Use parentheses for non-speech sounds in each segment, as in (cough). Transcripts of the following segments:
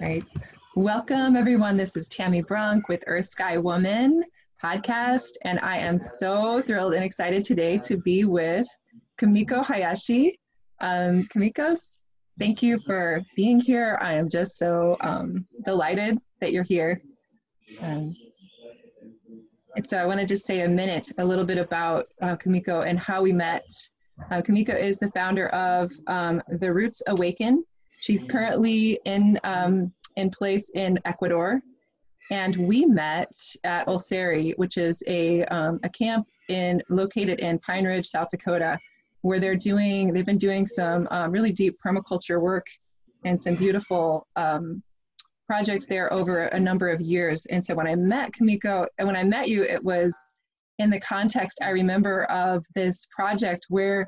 Right. Welcome, everyone. This is Tammy Brunk with Earth Sky Woman podcast, and I am so thrilled and excited today to be with Kumiko Hayashi. Um, Kumiko's, thank you for being here. I am just so um, delighted that you're here. Um, and so I want to just say a minute, a little bit about uh, Kumiko and how we met. Uh, Kumiko is the founder of um, The Roots Awaken. She's currently in, um, in place in Ecuador. And we met at Olseri, which is a, um, a camp in, located in Pine Ridge, South Dakota, where they're doing, they've been doing some um, really deep permaculture work and some beautiful um, projects there over a number of years. And so when I met Kumiko, and when I met you, it was in the context I remember of this project where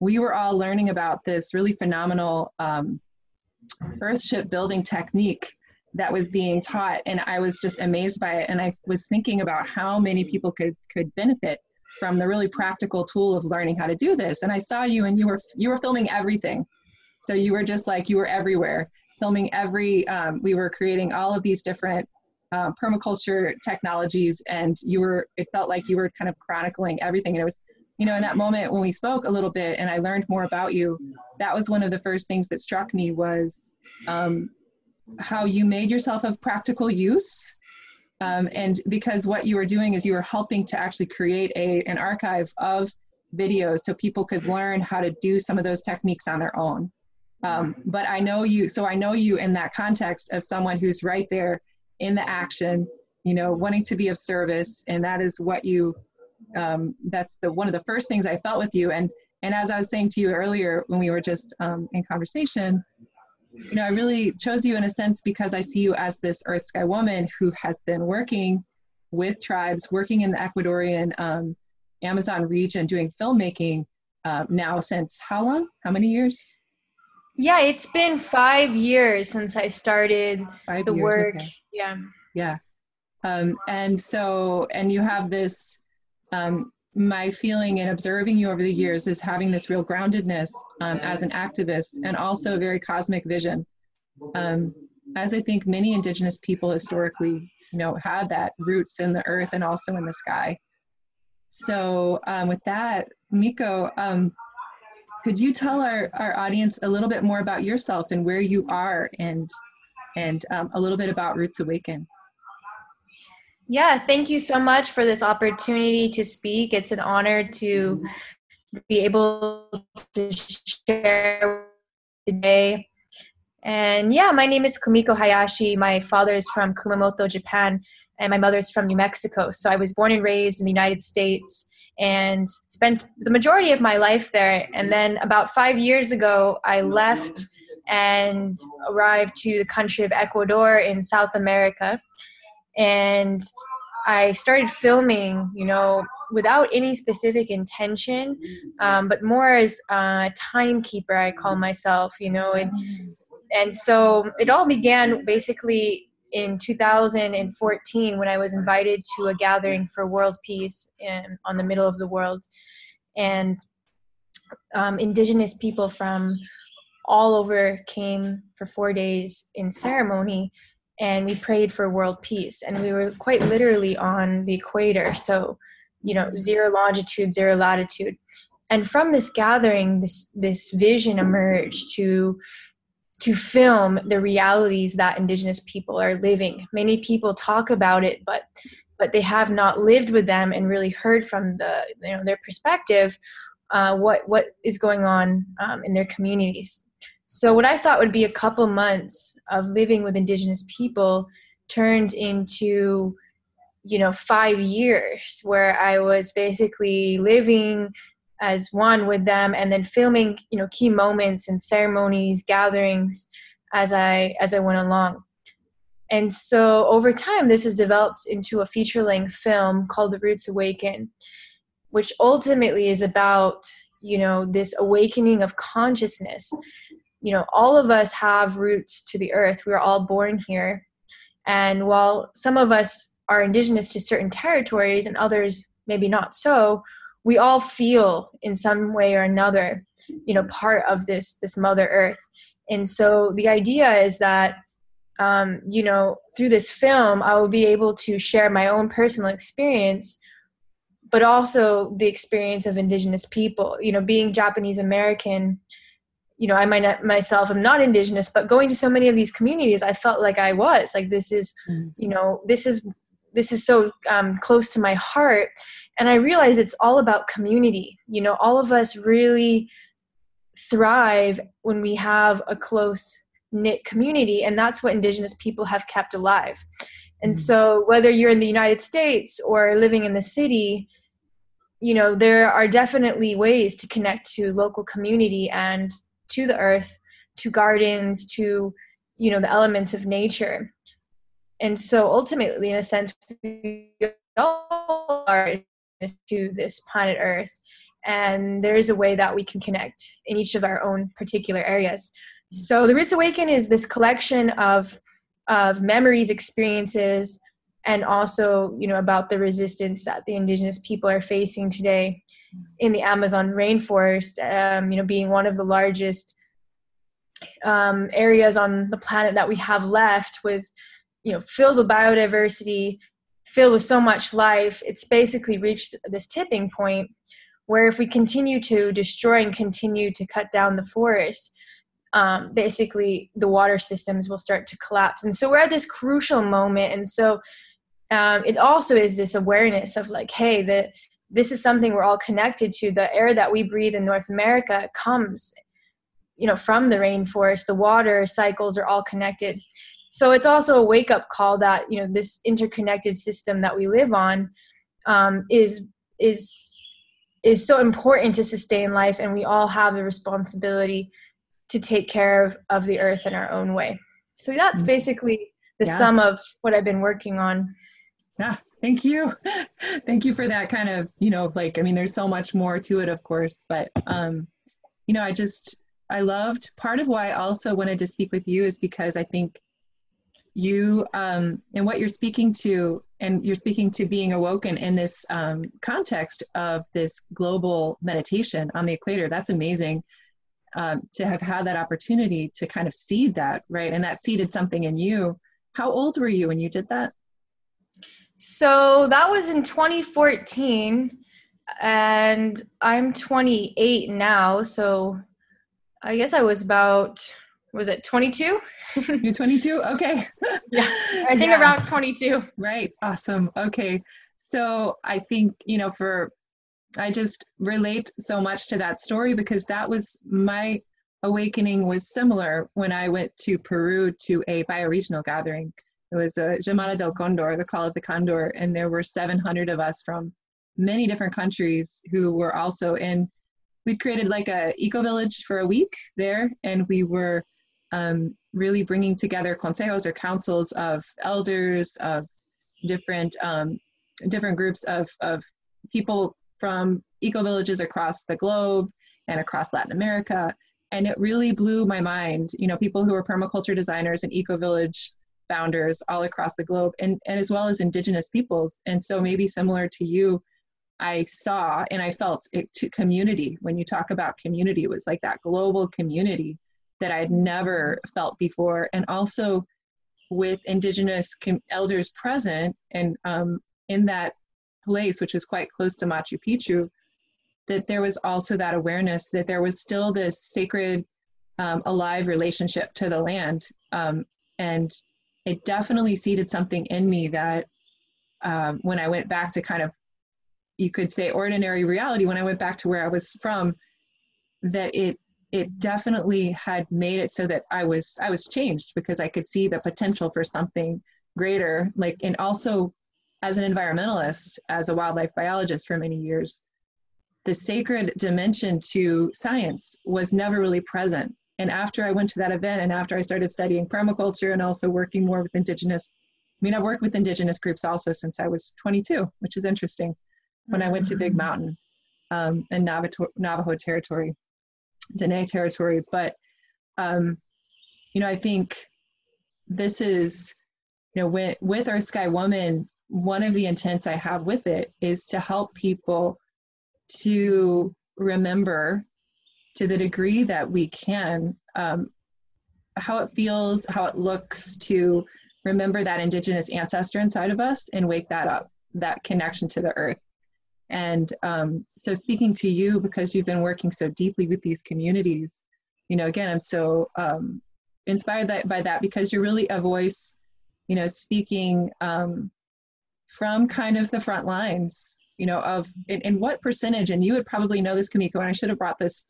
we were all learning about this really phenomenal um, earthship building technique that was being taught and i was just amazed by it. And i was thinking about how many people could could benefit from the really practical tool of learning how to do this. And i saw you and you were you were filming everything. So you were just like you were everywhere filming every, um, we were creating all of these different uh, permaculture technologies and you were, it felt like you were kind of chronicling everything. And it was, you know, in that moment when we spoke a little bit and I learned more about you, that was one of the first things that struck me was um, how you made yourself of practical use. Um, and because what you were doing is you were helping to actually create a, an archive of videos so people could learn how to do some of those techniques on their own. Um, but I know you, so I know you in that context of someone who's right there in the action, you know, wanting to be of service, and that is what you. Um, that's the one of the first things I felt with you, and and as I was saying to you earlier when we were just um, in conversation, you know, I really chose you in a sense because I see you as this Earth Sky woman who has been working with tribes, working in the Ecuadorian um, Amazon region, doing filmmaking uh, now since how long? How many years? Yeah, it's been five years since I started Five the years, work. okay. Yeah. Yeah. Um, and so, and you have this, um, my feeling in observing you over the years is having this real groundedness um, as an activist and also a very cosmic vision. Um, as I think many indigenous people historically, you know, had that roots in the earth and also in the sky. So um, with that, Miko, um, could you tell our, our audience a little bit more about yourself and where you are and and um, a little bit about Roots Awaken? Yeah, thank you so much for this opportunity to speak. It's an honor to be able to share today. And yeah, my name is Kumiko Hayashi. My father is from Kumamoto, Japan, and my mother is from New Mexico. So I was born and raised in the United States and spent the majority of my life there. And then about five years ago, I left and arrived to the country of Ecuador in South America. And I started filming, you know, without any specific intention, um, but more as a timekeeper, I call myself, you know, and and so it all began basically in 2014 when I was invited to a gathering for world peace in, on the middle of the world. And um, indigenous people from all over came for four days in ceremony and we prayed for world peace. And we were quite literally on the equator. So, you know, zero longitude, zero latitude. And from this gathering, this, this vision emerged to to film the realities that indigenous people are living many people talk about it but but they have not lived with them and really heard from the you know their perspective uh, what what is going on um, in their communities so what i thought would be a couple months of living with indigenous people turned into you know five years where i was basically living as one with them and then filming you know key moments and ceremonies gatherings as i as i went along. And so over time this has developed into a feature length film called the roots awaken which ultimately is about you know this awakening of consciousness you know all of us have roots to the earth. We're all born here. And while some of us are indigenous to certain territories and others maybe not so we all feel in some way or another you know part of this this mother earth. And so the idea is that um, you know, through this film, I will be able to share my own personal experience, but also the experience of Indigenous people. You know, being Japanese American, you know, I might not, myself am not Indigenous, but going to so many of these communities, I felt like I was. Like this is, mm. you know, this is this is so um, close to my heart, and I realized it's all about community. You know, all of us really thrive when we have a close knit community and that's what indigenous people have kept alive and mm. so whether you're in the united states or living in the city you know there are definitely ways to connect to local community and to the earth to gardens to you know the elements of nature. And so ultimately in a sense we all are to this planet earth. And there is a way that we can connect in each of our own particular areas. So the Roots Awaken is this collection of of memories, experiences, and also you know about the resistance that the indigenous people are facing today in the Amazon rainforest. Um, you know, being one of the largest um, areas on the planet that we have left, with you know filled with biodiversity, filled with so much life. It's basically reached this tipping point where if we continue to destroy and continue to cut down the forest um, basically the water systems will start to collapse. And so we're at this crucial moment. And so um, it also is this awareness of like, hey, that this is something we're all connected to. The air that we breathe in North America comes, you know, from the rainforest. The water cycles are all connected. So it's also a wake up call that you know this interconnected system that we live on um, is is is so important to sustain life, and we all have the responsibility to take care of, of the earth in our own way. So that's mm-hmm. basically the yeah. sum of what I've been working on. Yeah, thank you. (laughs) thank you for that kind of, you know, like, I mean, there's so much more to it, of course, but, um, you know, I just, I loved part of why I also wanted to speak with you is because I think you um, and what you're speaking to, and you're speaking to being awoken in this um, context of this global meditation on the equator. That's amazing um, to have had that opportunity to kind of seed that, right? And that seeded something in you. How old were you when you did that? So that was in 2014, and I'm 28 now. So I guess I was about, was it 22? (laughs) You're 22? Okay. (laughs) yeah, I think yeah. around 22. Right. Awesome. Okay. So I think, you know, for I just relate so much to that story because that was my awakening was similar when I went to Peru to a bioregional gathering. It was a Llamada del Condor, the call of the condor, and there were 700 of us from many different countries who were also in. We'd created like a eco village for a week there, and we were um, really bringing together consejos or councils of elders of different um, different groups of of people from eco villages across the globe and across Latin America. And it really blew my mind. You know, people who are permaculture designers and eco village founders all across the globe, and, and as well as indigenous peoples. And so, maybe similar to you, I saw and I felt it to community. When you talk about community, it was like that global community that I had never felt before. And also with indigenous com- elders present and um, in that place, which was quite close to Machu Picchu, that there was also that awareness that there was still this sacred, um, alive relationship to the land. Um, and it definitely seeded something in me that um, when I went back to kind of, you could say, ordinary reality, when I went back to where I was from, that it it definitely had made it so that I was I was changed because I could see the potential for something greater like and also as an environmentalist, as a wildlife biologist for many years, the sacred dimension to science was never really present. And after I went to that event and after I started studying permaculture and also working more with indigenous, I mean, I've worked with indigenous groups also since I was 22, which is interesting. When I went to Big mm-hmm. Mountain um, and Navajo, Navajo territory, Dene territory. But, um, you know, I think this is, you know, with, with Earth Sky Woman, one of the intents I have with it is to help people to remember to the degree that we can um, how it feels, how it looks to remember that indigenous ancestor inside of us and wake that up, that connection to the earth. And um, so, speaking to you, because you've been working so deeply with these communities, you know, again, I'm so um, inspired that, by that because you're really a voice, you know, speaking um, from kind of the front lines, you know, of in, in what percentage, and you would probably know this, Kumiko and I should have brought this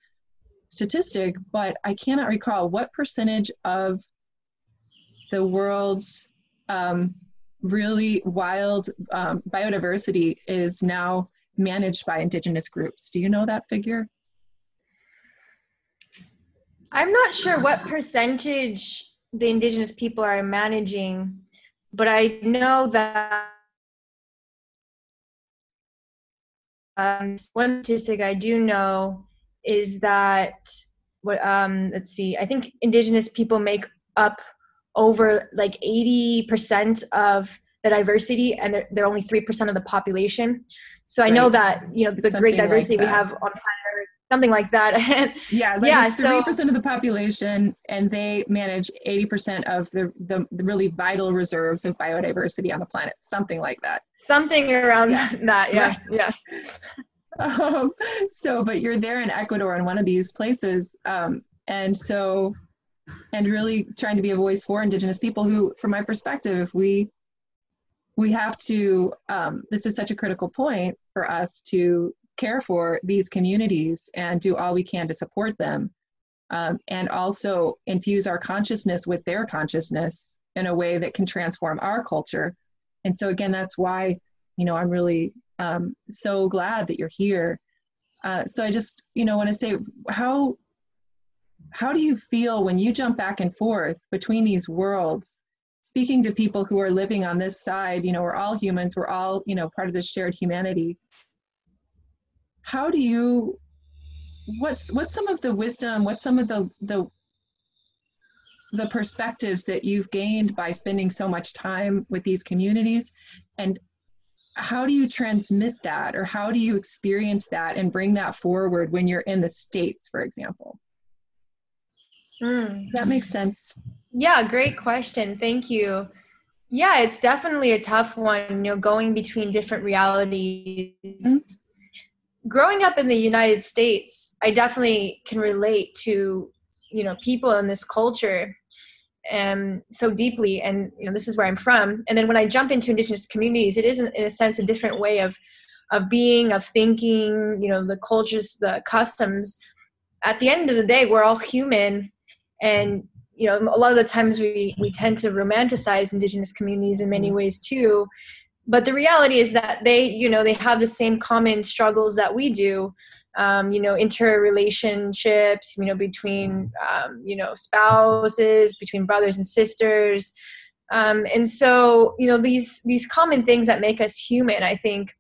statistic, but I cannot recall what percentage of the world's um, really wild um, biodiversity is now managed by indigenous groups. Do you know that figure? I'm not sure what percentage the indigenous people are managing, but I know that um, one statistic I do know is that what um, let's see, I think indigenous people make up over like 80% of the diversity and they're, they're only 3% of the population so right. i know that you know the something great diversity like we have on planet earth something like that (laughs) yeah like yeah so 3% of the population and they manage 80% of the, the, the really vital reserves of biodiversity on the planet something like that something around yeah. (laughs) that yeah right. yeah um, so but you're there in ecuador in one of these places um, and so and really trying to be a voice for indigenous people who from my perspective we we have to um, this is such a critical point for us to care for these communities and do all we can to support them um, and also infuse our consciousness with their consciousness in a way that can transform our culture. And so again that's why you know i'm really um, so glad that you're here. Uh, so i just you know want to say how how do you feel when you jump back and forth between these worlds speaking to people who are living on this side you know we're all humans we're all you know part of this shared humanity. How do you what's what's some of the wisdom what's some of the the the perspectives that you've gained by spending so much time with these communities? And how do you transmit that or how do you experience that and bring that forward when you're in the states for example mm. that makes sense yeah, great question. Thank you. Yeah, it's definitely a tough one, you know, going between different realities. Mm-hmm. Growing up in the United States, I definitely can relate to, you know, people in this culture um, so deeply. And, you know, this is where I'm from. And then when I jump into indigenous communities, it is, in, in a sense, a different way of, of being, of thinking, you know, the cultures, the customs. At the end of the day, we're all human and you know a lot of the times we we tend to romanticize indigenous communities in many ways too but the reality is that they you know they have the same common struggles that we do um, you know interrelationships you know between um, you know spouses between brothers and sisters. Um, and so you know these these common things that make us human i think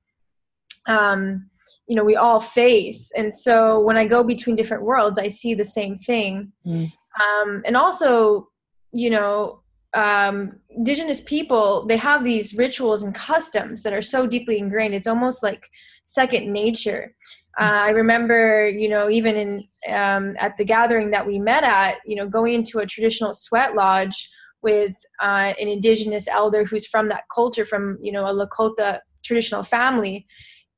um, you know we all face. And so when i go between different worlds i see the same thing. Mm. Um, and also you know um, indigenous people they have these rituals and customs that are so deeply ingrained. It's almost like second nature. Uh, i remember you know even in um, at the gathering that we met at you know going into a traditional sweat lodge with uh, an indigenous elder who's from that culture from you know a lakota traditional family.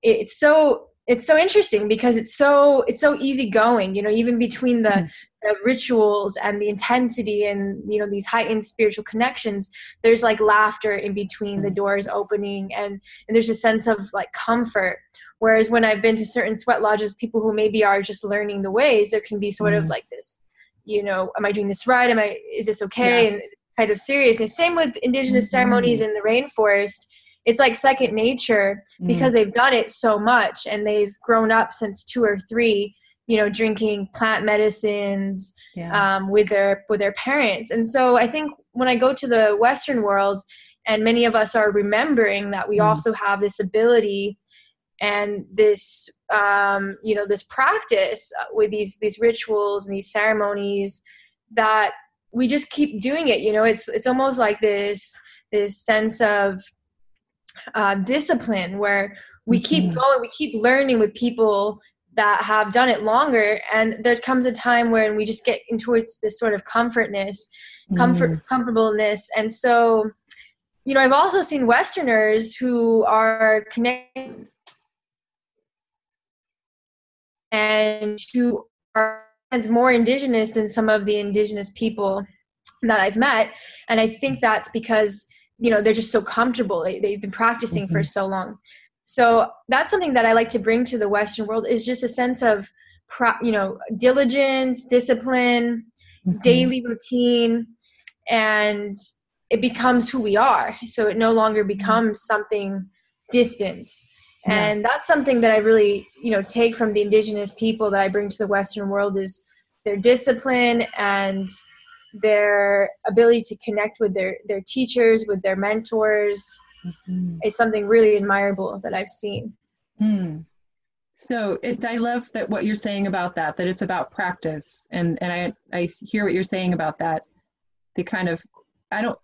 It's so it's so interesting because it's so it's so easygoing you know even between the, mm. The, rituals and the intensity and you know these heightened spiritual connections there's like laughter in between mm. the doors opening and and there's a sense of like comfort whereas when i've been to certain sweat lodges people who maybe are just learning the ways there can be sort mm. of like this you know am i doing this right am i is this okay yeah. and kind of seriousness same with indigenous mm-hmm. ceremonies in the rainforest it's like second nature mm. because mm. they've done it so much and they've grown up since two or three you know drinking plant medicines yeah. um, with their with their parents and so i think when i go to the western world and many of us are remembering that we mm. also have this ability and this um, you know this practice with these these rituals and these ceremonies that we just keep doing it you know it's it's almost like this this sense of uh, discipline where we keep mm-hmm. going we keep learning with people that have done it longer and there comes a time when we just get into this sort of comfortness comfort mm. comfortableness and so you know i've also seen westerners who are connected and who are more indigenous than some of the indigenous people that i've met and i think that's because you know they're just so comfortable they, have been practicing mm-hmm. for so long so that's something that i like to bring to the western world is just a sense of you know diligence discipline mm-hmm. daily routine and it becomes who we are so it no longer becomes something distant yeah. and that's something that i really you know take from the indigenous people that i bring to the western world is their discipline and their ability to connect with their their teachers with their mentors mm-hmm. is something really admirable that i've seen hmm. so it, i love that what you're saying about that that it's about practice and and i i hear what you're saying about that the kind of i don't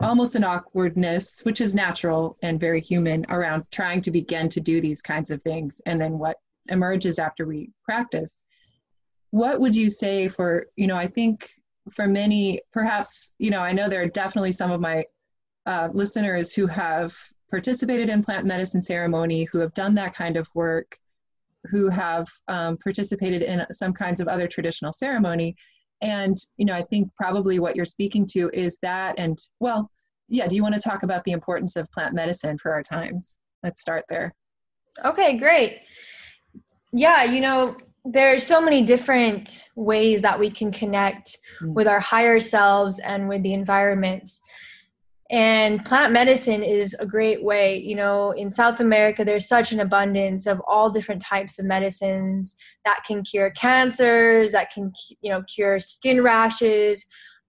almost an awkwardness which is natural and very human around trying to begin to do these kinds of things and then what emerges after we practice what would you say for you know i think for many, perhaps, you know, I know there are definitely some of my uh, listeners who have participated in plant medicine ceremony, who have done that kind of work, who have um, participated in some kinds of other traditional ceremony. And, you know, I think probably what you're speaking to is that. And, well, yeah, do you want to talk about the importance of plant medicine for our times? Let's start there. Okay, great. Yeah, you know, there's so many different ways that we can connect mm. with our higher selves and with the environment and plant medicine is a great way you know in south america there's such an abundance of all different types of medicines that can cure cancers that can you know cure skin rashes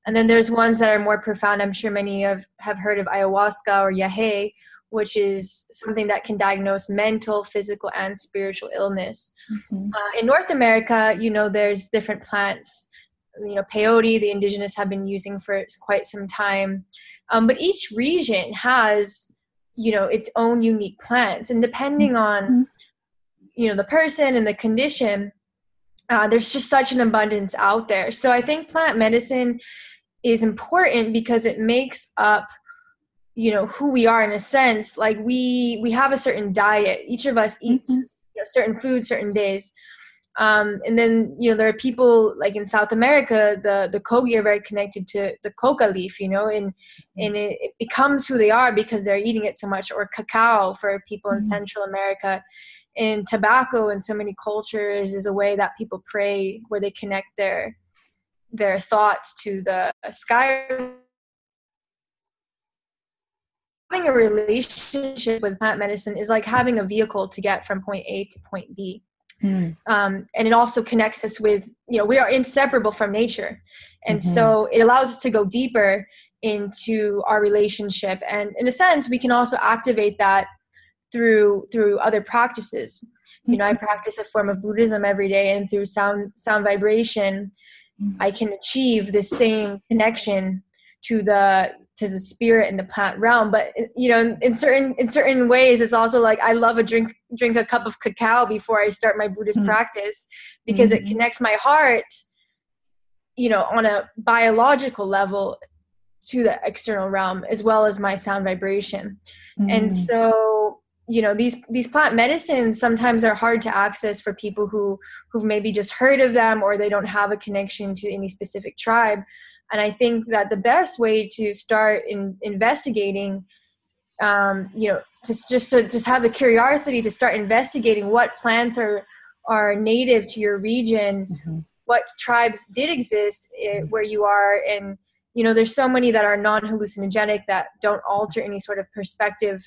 and then there's ones that are more profound i'm sure many of have heard of ayahuasca or yahe which is something that can diagnose mental, physical, and spiritual illness. Mm-hmm. Uh, in North America, you know, there's different plants. You know, peyote, the indigenous have been using for quite some time. Um, but each region has, you know, its own unique plants. And depending mm-hmm. on, you know, the person and the condition, uh, there's just such an abundance out there. So I think plant medicine is important because it makes up – you know who we are in a sense like we we have a certain diet each of us eats mm-hmm. you know, certain food certain days um, and then you know there are people like in south america the the kogi are very connected to the coca leaf you know and mm-hmm. and it, it, becomes who they are because they're eating it so much or cacao for people in mm-hmm. central america and tobacco in so many cultures is a way that people pray where they connect their their thoughts to the sky having a relationship with plant medicine is like having a vehicle to get from point A to point B. Mm. Um, and it also connects us with, you know, we are inseparable from nature. And mm-hmm. so it allows us to go deeper into our relationship. And in a sense, we can also activate that through through other practices. Mm-hmm. You know, I mm-hmm. practice a form of Buddhism every day and through sound sound vibration, mm-hmm. I can achieve the same connection to the to the spirit and the plant realm but you know in certain in certain ways it's also like i love a drink drink a cup of cacao before i start my buddhist mm-hmm. practice because mm-hmm. it connects my heart you know on a biological level to the external realm as well as my sound vibration mm-hmm. and so you know these these plant medicines sometimes are hard to access for people who who've maybe just heard of them or they don't have a connection to any specific tribe and i think that the best way to start in investigating um, you know just just to just have the curiosity to start investigating what plants are are native to your region mm-hmm. what tribes did exist eh, where you are and you know there's so many that are non-hallucinogenic that don't alter any sort of perspective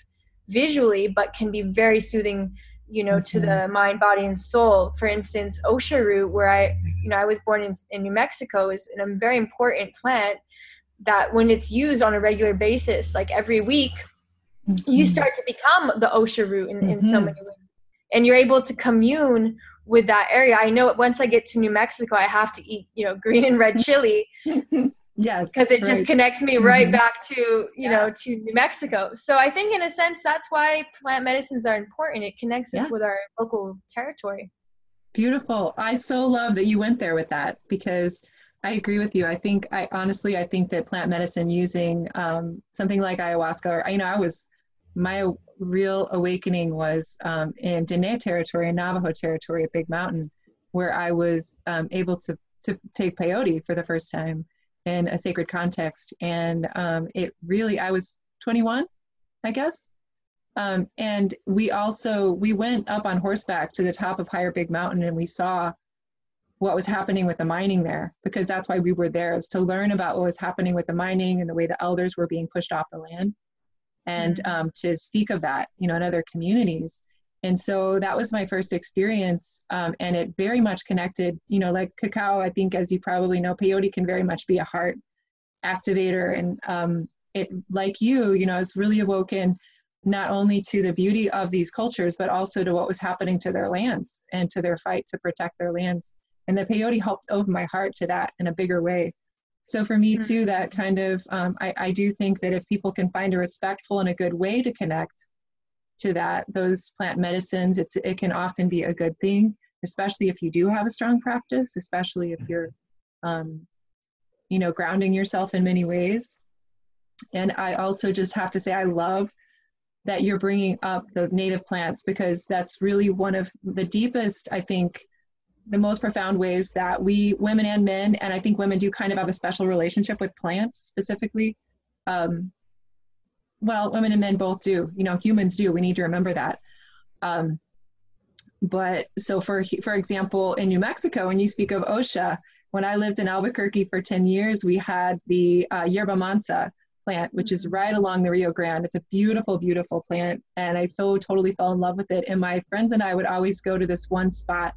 visually but can be very soothing you know to the mm-hmm. mind body and soul for instance osha root where i you know i was born in, in new mexico is a very important plant that when it's used on a regular basis like every week mm-hmm. you start to become the osha root in, mm-hmm. in so mm-hmm. many ways and you're able to commune with that area i know once i get to new mexico i have to eat you know green and red (laughs) chili (laughs) Yes. Because it right. just connects me right mm-hmm. back to, you yeah. know, to New Mexico. So I think in a sense that's why plant medicines are important. It connects us with our local territory. Beautiful. I so love that you went there with that because I agree with you. I think I honestly I think that plant medicine using um, something like ayahuasca or you know I was my real awakening was um, in Dene territory in Navajo territory at Big Mountain where I was um, able to to take peyote for the first time in a sacred context. And um, it really I was 21 I guess. Um, and we also we went up on horseback to the top of Higher Big Mountain, and we saw what was happening with the mining there because that's why we were there is to learn about what was happening with the mining and the way the elders were being pushed off the land. And mm-hmm. um, to speak of that you know in other communities and so that was my first experience um, and it very much connected you know like cacao i think as you probably know peyote can very much be a heart activator and um, it like you you know has really awoken not only to the beauty of these cultures, but also to what was happening to their lands and to their fight to protect their lands. And the peyote helped open my heart to that in a bigger way. So for me too, that kind of, um, I, I do think that if people can find a respectful and a good way to connect to that, those plant medicines, it's, it can often be a good thing, especially if you do have a strong practice, especially if you're, um, you know, grounding yourself in many ways. And I also just have to say, I love that you're bringing up the native plants because that's really one of the deepest, I think, the most profound ways that we, women and men, and I think women do kind of have a special relationship with plants specifically. Um, well, women and men both do. You know, humans do. We need to remember that. Um, but so, for for example, in New Mexico, when you speak of osha, when I lived in Albuquerque for 10 years, we had the uh, yerba mansa, plant, which is right along the Rio Grande. It's a beautiful, beautiful plant. And I so totally fell in love with it. And my friends and I would always go to this one spot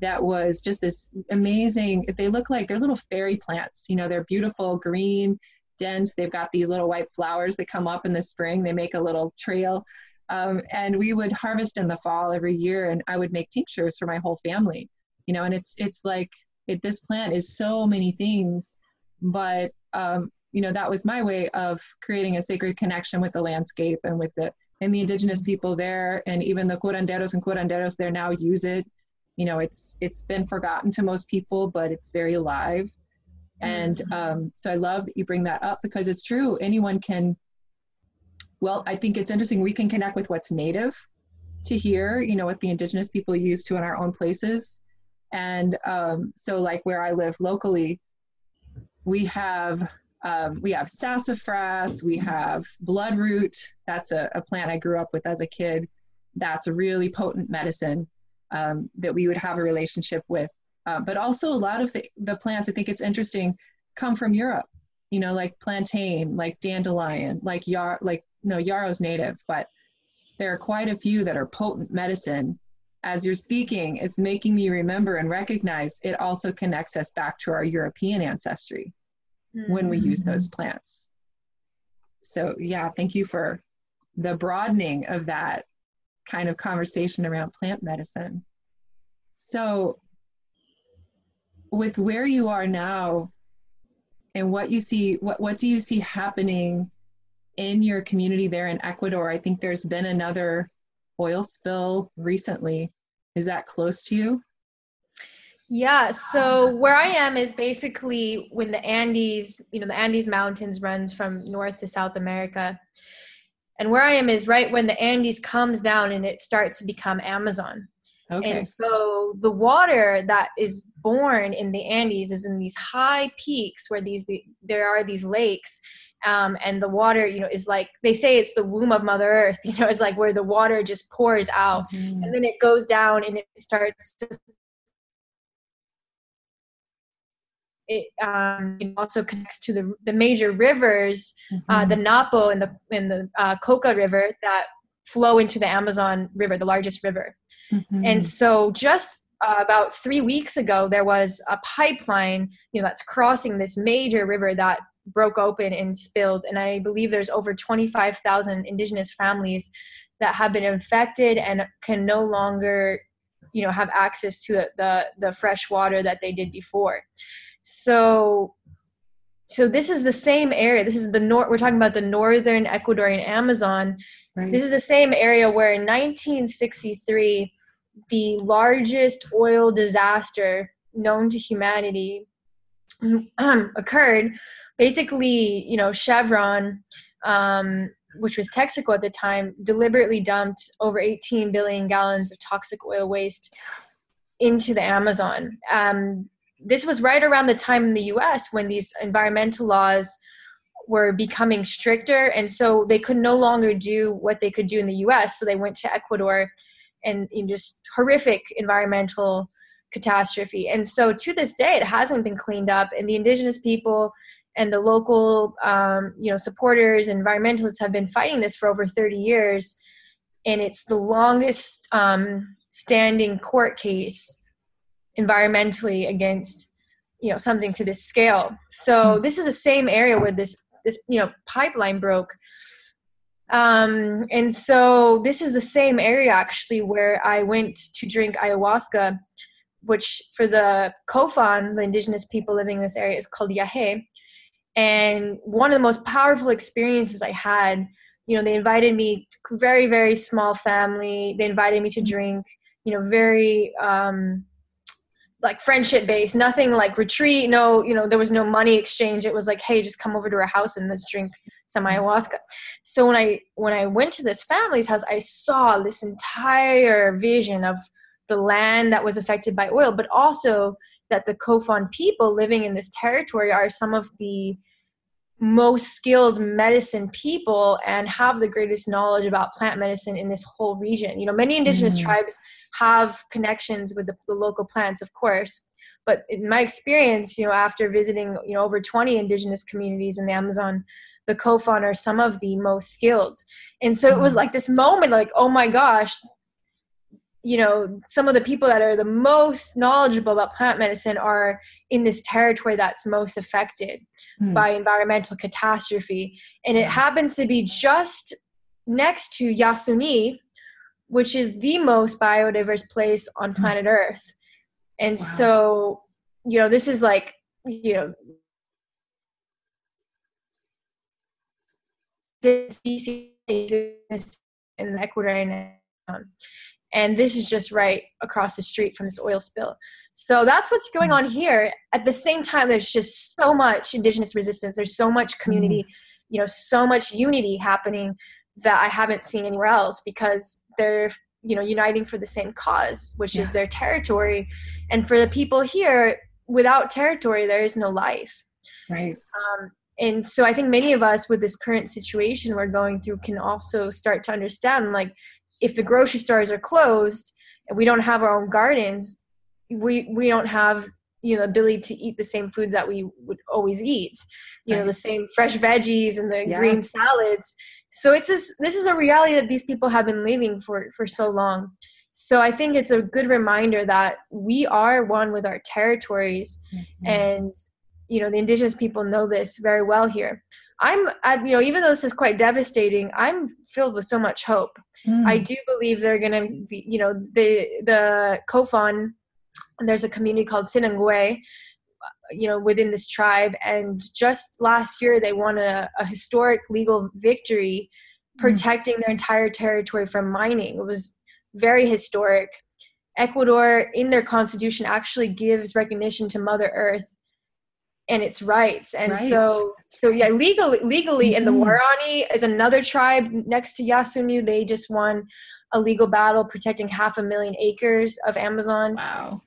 that was just this amazing, they look like they're little fairy plants. You know, they're beautiful, green, dense. They've got these little white flowers that come up in the spring. They make a little trail. Um, and we would harvest in the fall every year and I would make tinctures for my whole family. You know, and it's it's like it, this plant is so many things, but um, you know that was my way of creating a sacred connection with the landscape and with the and the indigenous people there and even the curanderos and curanderos there now use it you know it's it's been forgotten to most people but it's very alive and mm-hmm. um, so i love that you bring that up because it's true anyone can well i think it's interesting we can connect with what's native to here you know what the indigenous people use to in our own places and um, so like where i live locally we have um, we have sassafras, we have bloodroot. That's a, a, plant I grew up with as a kid. That's a really potent medicine um, that we would have a relationship with. Uh, but also, a lot of the, the plants, I think it's interesting, come from Europe. You know, like plantain, like dandelion, like yar, like no yarrow's native, but there are quite a few that are potent medicine. As you're speaking, it's making me remember and recognize it also connects us back to our European ancestry mm-hmm. when we use those mm-hmm. plants. So, yeah, thank you for the broadening of that kind of conversation around plant medicine. So, with where you are now and what you see, what, what do you see happening in your community there in Ecuador? I think there's been another oil spill recently. Is that close to you? Yeah, so where I am is basically when the Andes, you know, the Andes Mountains runs from North to South America. And where I am is right when the Andes comes down and it starts to become Amazon. Okay. And so the water that is born in the Andes is in these high peaks where these the, there are these lakes um, and the water you know is like they say it's the womb of mother earth (laughs) you know it's like where the water just pours out mm-hmm. and then it goes down and it starts to it, um, it also connects to the, the major rivers, uh, mm-hmm. uh, the Napo and the and the uh, Coca River that flow into the Amazon River, the largest river. Mm-hmm. And so, just uh, about three weeks ago, there was a pipeline, you know, that's crossing this major river that broke open and spilled. And I believe there's over 25,000 indigenous families that have been infected and can no longer, you know, have access to the the, the fresh water that they did before. So so this is the same area. This is the north. We're talking about the northern Ecuadorian Amazon. Right. This is the same area where in 1963 the largest oil disaster known to humanity um, (clears throat) occurred. Basically, you know, Chevron, um, which was Texaco at the time, deliberately dumped over 18 billion gallons of toxic oil waste into the Amazon. Um, this was right around the time in the US when these environmental laws were becoming stricter. And so they could no longer do what they could do in the US. So they went to Ecuador and in just horrific environmental catastrophe. And so to this day, it hasn't been cleaned up. And the indigenous people and the local um, you know supporters environmentalists have been fighting this for over 30 years and it's the longest um, standing court case environmentally against you know something to this scale. So hmm. this is the same area where this this you know pipeline broke. Um, and so this is the same area actually where i went to drink ayahuasca which for the kofan the indigenous people living in this area is called yahe. And one of the most powerful experiences i had you know they invited me very very small family they invited me to drink you know very um like friendship based nothing like retreat no you know there was no money exchange. It was like hey just come over to our house and let's drink some ayahuasca. So when i when i went to this family's house i saw this entire vision of the land that was affected by oil but also that the kofan people living in this territory are some of the most skilled medicine people and have the greatest knowledge about plant medicine in this whole region. You know many indigenous mm. tribes have connections with the, the local plants, of course. But in my experience, you know, after visiting, you know, over 20 indigenous communities in the Amazon, the Kofan are some of the most skilled. And so it was mm-hmm. like this moment, like, oh my gosh, you know, some of the people that are the most knowledgeable about plant medicine are in this territory that's most affected mm. by environmental catastrophe. And it happens to be just next to Yasuni, which is the most biodiverse place on hmm. planet Earth. And wow. so, you know, this is like, you know, species in the Ecuadorian and this is just right across the street from this oil spill. So that's what's going hmm. on here. At the same time, there's just so much indigenous resistance. There's so much community, mm. you know, so much unity happening that I haven't seen anywhere else because they're you know uniting for the same cause which yeah. is their territory. And for the people here without territory there is no life. Right. Um, and so i think many of us with this current situation we're going through can also start to understand like if the grocery stores are closed and we don't have our own gardens we we don't have you know ability to eat the same foods that we would always eat you know the same fresh veggies and the yeah. green salads so it's this this is a reality that these people have been living for for so long so i think it's a good reminder that we are one with our territories mm-hmm. and you know the indigenous people know this very well here i'm I, you know even though this is quite devastating i'm filled with so much hope mm. i do believe they're going to be you know the the kofan there's a community called Sinangoe, you know, within this tribe. And just last year, they won a, a historic legal victory hmm. protecting mm. their entire territory from mining. It was very historic. Ecuador, in their constitution, actually gives recognition to Mother Earth and its rights. And right. so, so yeah, legally, legally, mm-hmm. and the Waorani is another tribe next to Yasuni. They just won a legal battle protecting half a million acres of Amazon. Wow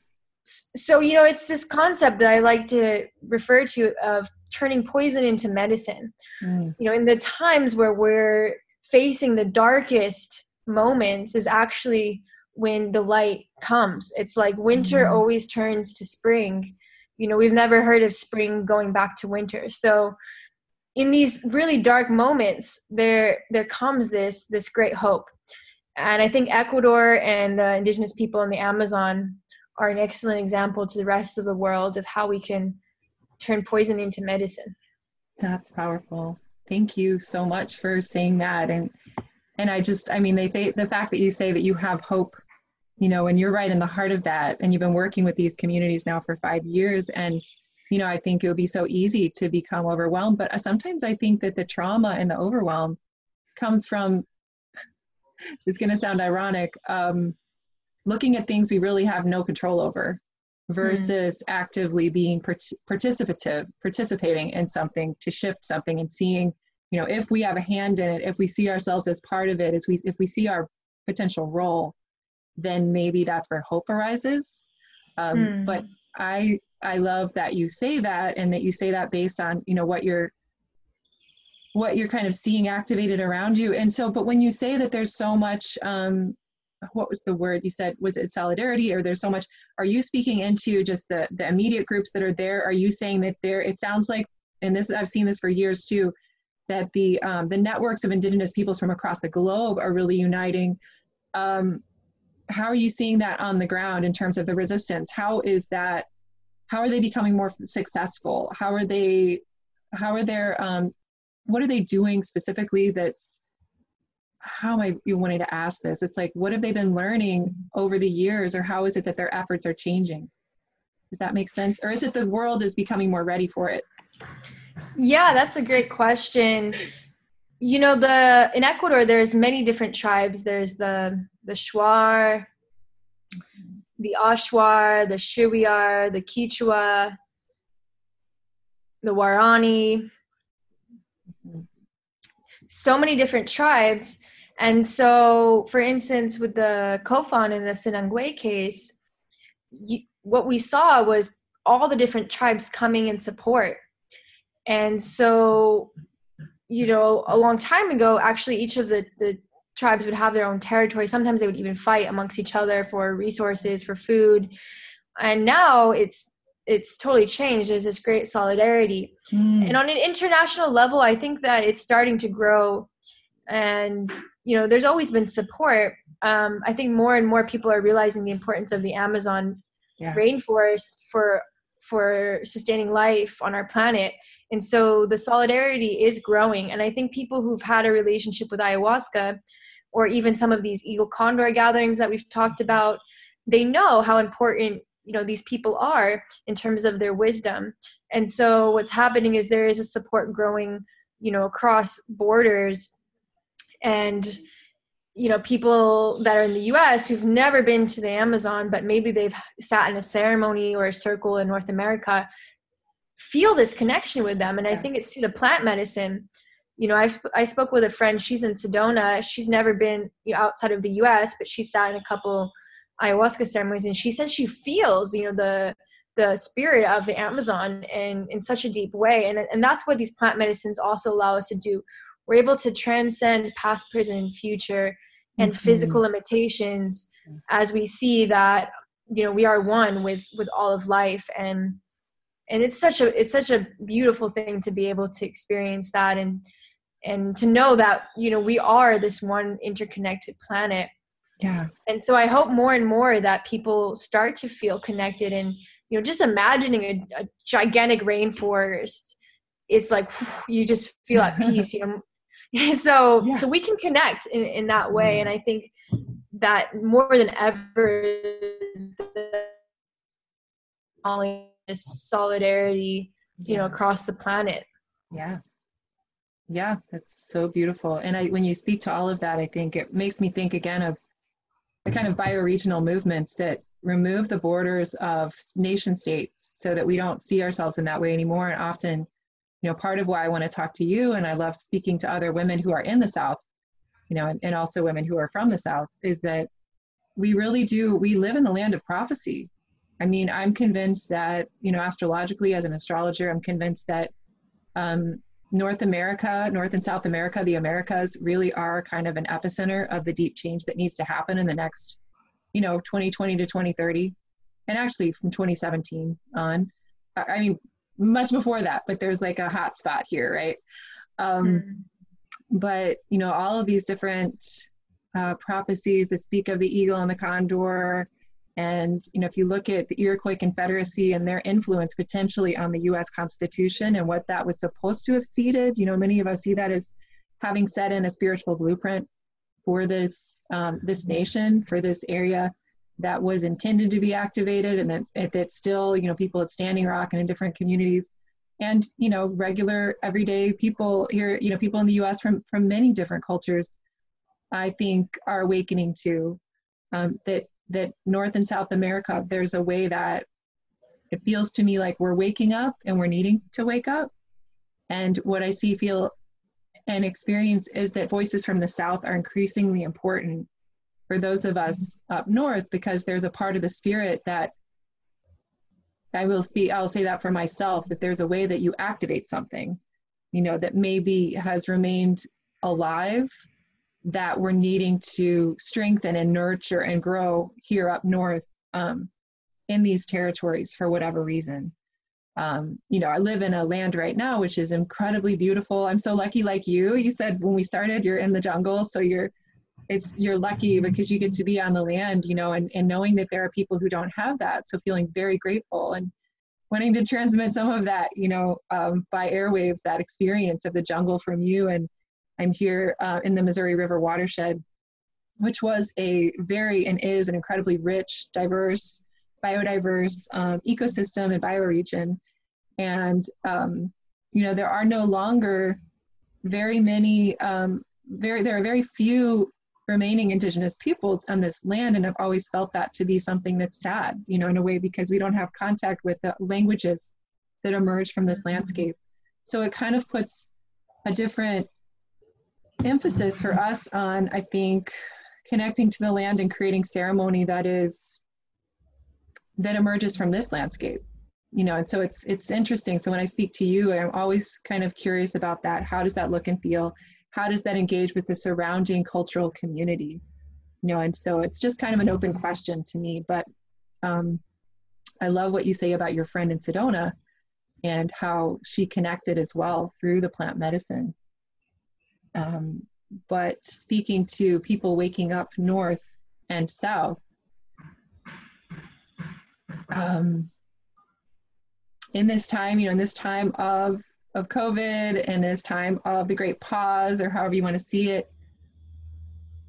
so you know it's this concept that i like to refer to of turning poison into medicine. Mm. you know in the times where we're facing the darkest moments is actually when the light comes. It's like winter mm. always turns to spring. You know we've never heard of spring going back to winter. So in these really dark moments there there comes this this great hope. And i think ecuador and the indigenous people in the amazon are an excellent example to the rest of the world of how we can turn poison into medicine. That's powerful. Thank you so much for saying that. And and I just, I mean, they, they the fact that you say that you have hope, you know, and you're right in the heart of that. And you've been working with these communities now for five years, and you know, I think it would be so easy to become overwhelmed. But sometimes I think that the trauma and the overwhelm comes from. (laughs) It's going to sound ironic. Um, looking at things we really have no control over versus mm. actively being part- participative participating in something to shift something and seeing you know if we have a hand in it if we see ourselves as part of it as we if we see our potential role then maybe that's where hope arises um, mm. but i i love that you say that and that you say that based on you know what you're what you're kind of seeing activated around you and so but when you say that there's so much um, what was the word you said? Was it solidarity or there's so much? Are you speaking into just the the immediate groups that are there? Are you saying that there it sounds like and this i've seen this for years too that the um, the networks of indigenous peoples from across the globe are really uniting. Um, how are you seeing that on the ground in terms of the resistance? How is that how are they becoming more successful? How are they how are their um, what are they doing specifically that's how am I you wanting to ask this? It's like, what have they been learning over the years, or how is it that their efforts are changing? Does that make sense? Or is it the world is becoming more ready for it? Yeah, that's a great question. You know, the in Ecuador, there's many different tribes. There's the the Shuar, the Achuar, the Shiwiar, the Quechua, the Waorani. So many different tribes and so, for instance, with the Kofan in the Sinangoe case, you, what we saw was all the different tribes coming in support. And so, you know, a long time ago, actually, each of the, the tribes would have their own territory. Sometimes they would even fight amongst each other for resources, for food. And now it's it's totally changed. There's this great solidarity. Mm. And on an international level, I think that it's starting to grow and you know there's always been support. Um, i think more and more people are realizing the importance of the amazon yeah. rainforest for for sustaining life on our planet. And so the solidarity is growing. And i think people who've had a relationship with ayahuasca or even some of these eagle condor gatherings that we've talked about they know how important you know these people are in terms of their wisdom. And so what's happening is there is a support growing you know across borders and you know people that are in the US who've never been to the Amazon but maybe they've sat in a ceremony or a circle in North America feel this connection with them. And I think it's through the plant medicine. You know I I spoke with a friend she's in Sedona. She's never been you know, outside of the US but she sat in a couple ayahuasca ceremonies and she says she feels you know the the spirit of the Amazon in in such a deep way. And and that's what these plant medicines also allow us to do we're able to transcend past present and future and mm-hmm. physical limitations as we see that you know we are one with with all of life. And and it's such a it's such a beautiful thing to be able to experience that and and to know that you know we are this one interconnected planet. Yeah. And so i hope more and more that people start to feel connected and you know just imagining a, a gigantic rainforest it's like you just feel at (laughs) peace you know (laughs) so yeah. so we can connect in, in that way mm-hmm. and i think that more than ever this solidarity you know across the planet. Yeah. Yeah that's so beautiful. And i when you speak to all of that i think it makes me think again of the kind of bioregional movements that remove the borders of nation states so that we don't see ourselves in that way anymore. And often you know, part of why I want to talk to you and I love speaking to other women who are in the South, you know, and, and also women who are from the South is that we really do, we live in the land of prophecy. I mean, I'm convinced that, you know, astrologically as an astrologer, I'm convinced that um, North America, North and South America, the Americas really are kind of an epicenter of the deep change that needs to happen in the next, you know, 2020 to 2030. And actually from 2017 on. I mean, much before that, but there's like a hot spot here, right? Um, mm. But you know, all of these different uh, prophecies that speak of the eagle and the condor, and you know, if you look at the Iroquois Confederacy and their influence potentially on the U.S. Constitution and what that was supposed to have seeded, you know, many of us see that as having set in a spiritual blueprint for this um, this nation, for this area that was intended to be activated and that, that still, you know, people at Standing Rock and in different communities and, you know, regular everyday people here, you know, people in the US from, from many different cultures, I think are awakening to um, that that North and South America, there's a way that it feels to me like we're waking up and we're needing to wake up. And what I see, feel, and experience is that voices from the South are increasingly important for those of us up north because there's a part of the spirit that I will speak, I'll say that for myself, that there's a way that you activate something, you know, that maybe has remained alive that we're needing to strengthen and nurture and grow here up north um, in these territories for whatever reason. Um, you know, I live in a land right now which is incredibly beautiful. I'm so lucky, like you. You said when we started, you're in the jungle, so you're it's you're lucky because you get to be on the land, you know, and, and knowing that there are people who don't have that. So feeling very grateful and wanting to transmit some of that, you know, um, by airwaves, that experience of the jungle from you. And I'm here uh, in the Missouri River watershed, which was a very and is an incredibly rich, diverse, biodiverse um, ecosystem and bioregion. And, um, you know, there are no longer very many, um, very, there are very few remaining indigenous peoples on this land and i've always felt that to be something that's sad you know in a way because we don't have contact with the languages that emerge from this landscape. So it kind of puts a different emphasis for us on i think connecting to the land and creating ceremony that is that emerges from this landscape you know and so it's it's interesting. So when i speak to you i'm always kind of curious about that. How does that look and feel how does that engage with the surrounding cultural community? You know and so it's just kind of an open question to me but um, i love what you say about your friend in sedona and how she connected as well through the plant medicine. Um, but speaking to people waking up north and south um, in this time you know in this time of of COVID and this time of the great pause or however you want to see it,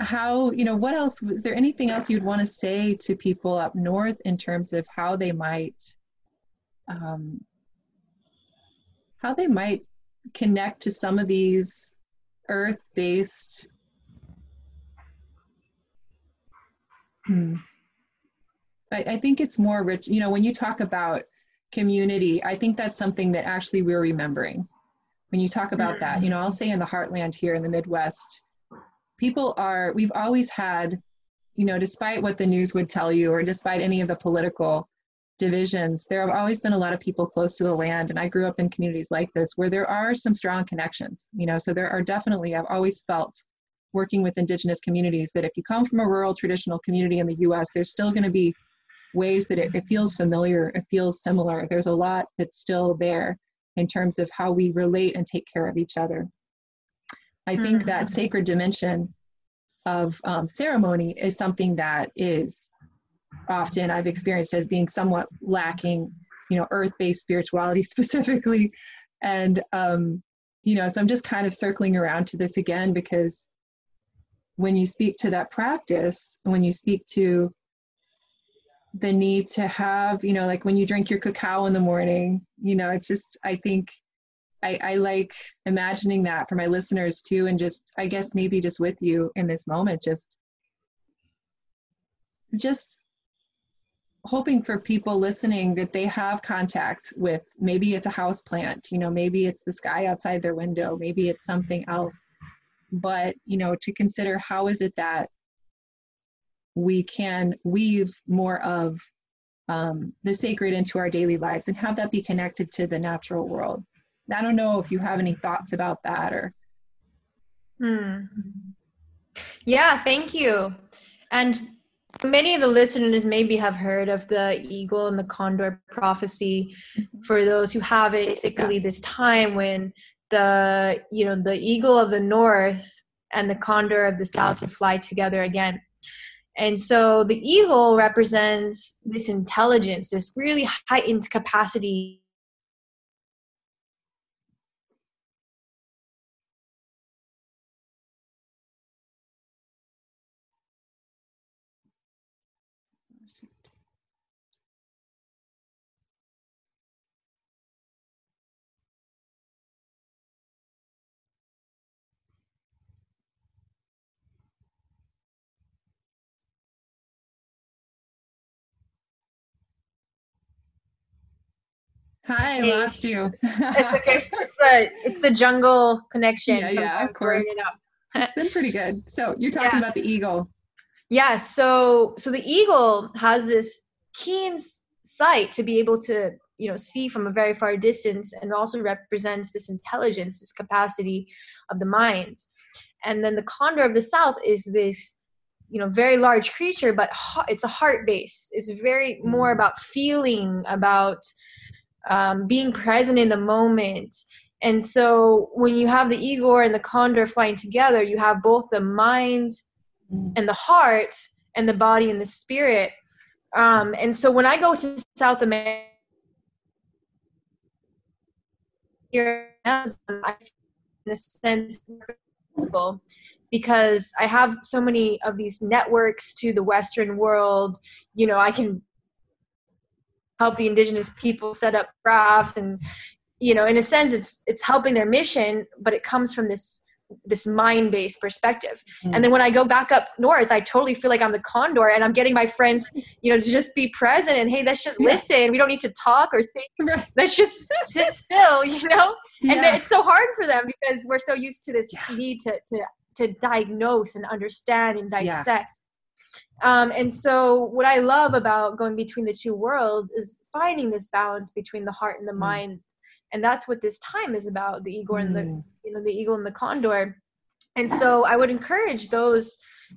how, you know, what else, was there anything else you'd want to say to people up north in terms of how they might, um, how they might connect to some of these earth-based hmm. I, I think it's more rich, you know, when you talk about community, I think that's something that actually we're remembering. When you talk about that, you know, I'll say in the heartland here in the Midwest, people are, we've always had, you know, despite what the news would tell you or despite any of the political divisions, there have always been a lot of people close to the land. And I grew up in communities like this where there are some strong connections, you know, so there are definitely, I've always felt working with indigenous communities that if you come from a rural traditional community in the US, there's still going to be ways that it, it feels familiar, it feels similar. There's a lot that's still there in terms of how we relate and take care of each other. I think mm-hmm. that sacred dimension of um, ceremony is something that is often I've experienced as being somewhat lacking, you know, earth-based spirituality (laughs) specifically. And, um, you know, so I'm just kind of circling around to this again because when you speak to that practice, when you speak to the need to have, you know, like when you drink your cacao in the morning, you know, it's just, I think I, I like imagining that for my listeners too, and just, I guess maybe just with you in this moment, just, just hoping for people listening that they have contact with maybe it's a house plant you know maybe it's the sky outside their window maybe it's something else. But you know to consider how is it that we can weave more of um, the sacred into our daily lives and have that be connected to the natural world. I don't know if you have any thoughts about that or. Hmm. Yeah, thank you. And many of the listeners maybe have heard of the eagle and the condor prophecy. Mm-hmm. For those who have it, basically this time when the you know the eagle of the north and the condor of the south would fly together again and so the eagle represents this intelligence, this really heightened capacity. Hi, hey, lost you. it's (laughs) okay. It's a it's a jungle connection. Yeah, yeah, of course. It it's been pretty good. So you're (laughs) talking yeah. about the eagle. Yeah. So so the eagle has this keen sight to be able to you know see from a very far distance and also represents this intelligence this capacity of the mind and then the condor of the south is this you know very large creature but it's a heart base it's very more mm. about feeling about um, being present in the moment and so when you have the eagle and the condor flying together you have both the mind and the heart and the body and the spirit um, and so when i go to south america here I in a sense because I have so many of these networks to the Western world. You know, I can help the indigenous people set up crafts and you know in a sense it's it's helping their mission but it comes from this this mind-based perspective mm. and then when i go back up north i totally feel like i'm the condor and i'm getting my friends you know to just be present and hey let's just yeah. listen we don't need to talk or think (laughs) right. let's just sit still you know yeah. and it's so hard for them because we're so used to this yeah. need to to to diagnose and understand and dissect um, and so what i love about going between the two worlds is finding this balance between the heart and the mm. mind and that's what this time is about the eagle mm. and the mm. you know the eagle and the condor and so i would encourage those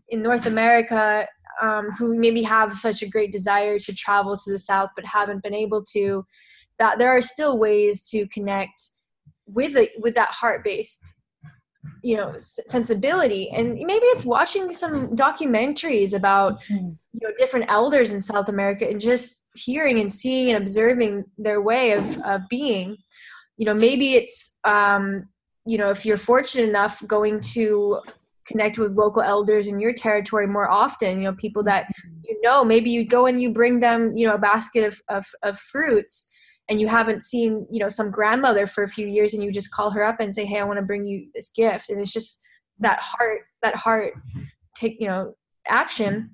in north america um, who maybe have such a great desire to travel to the south but haven't been able to that there are still ways to connect with it with that heart based you know sensibility and maybe it's watching some documentaries about mm. you know different elders in south america and just hearing and seeing and observing their way of, of being you know maybe it's um you know if you're fortunate enough going to connect with local elders in your territory more often you know people that mm-hmm. you know maybe you go and you bring them you know a basket of, of, of fruits and you haven't seen you know some grandmother for a few years and you just call her up and say hey i want to bring you this gift. And it's just that heart that heart take you know action.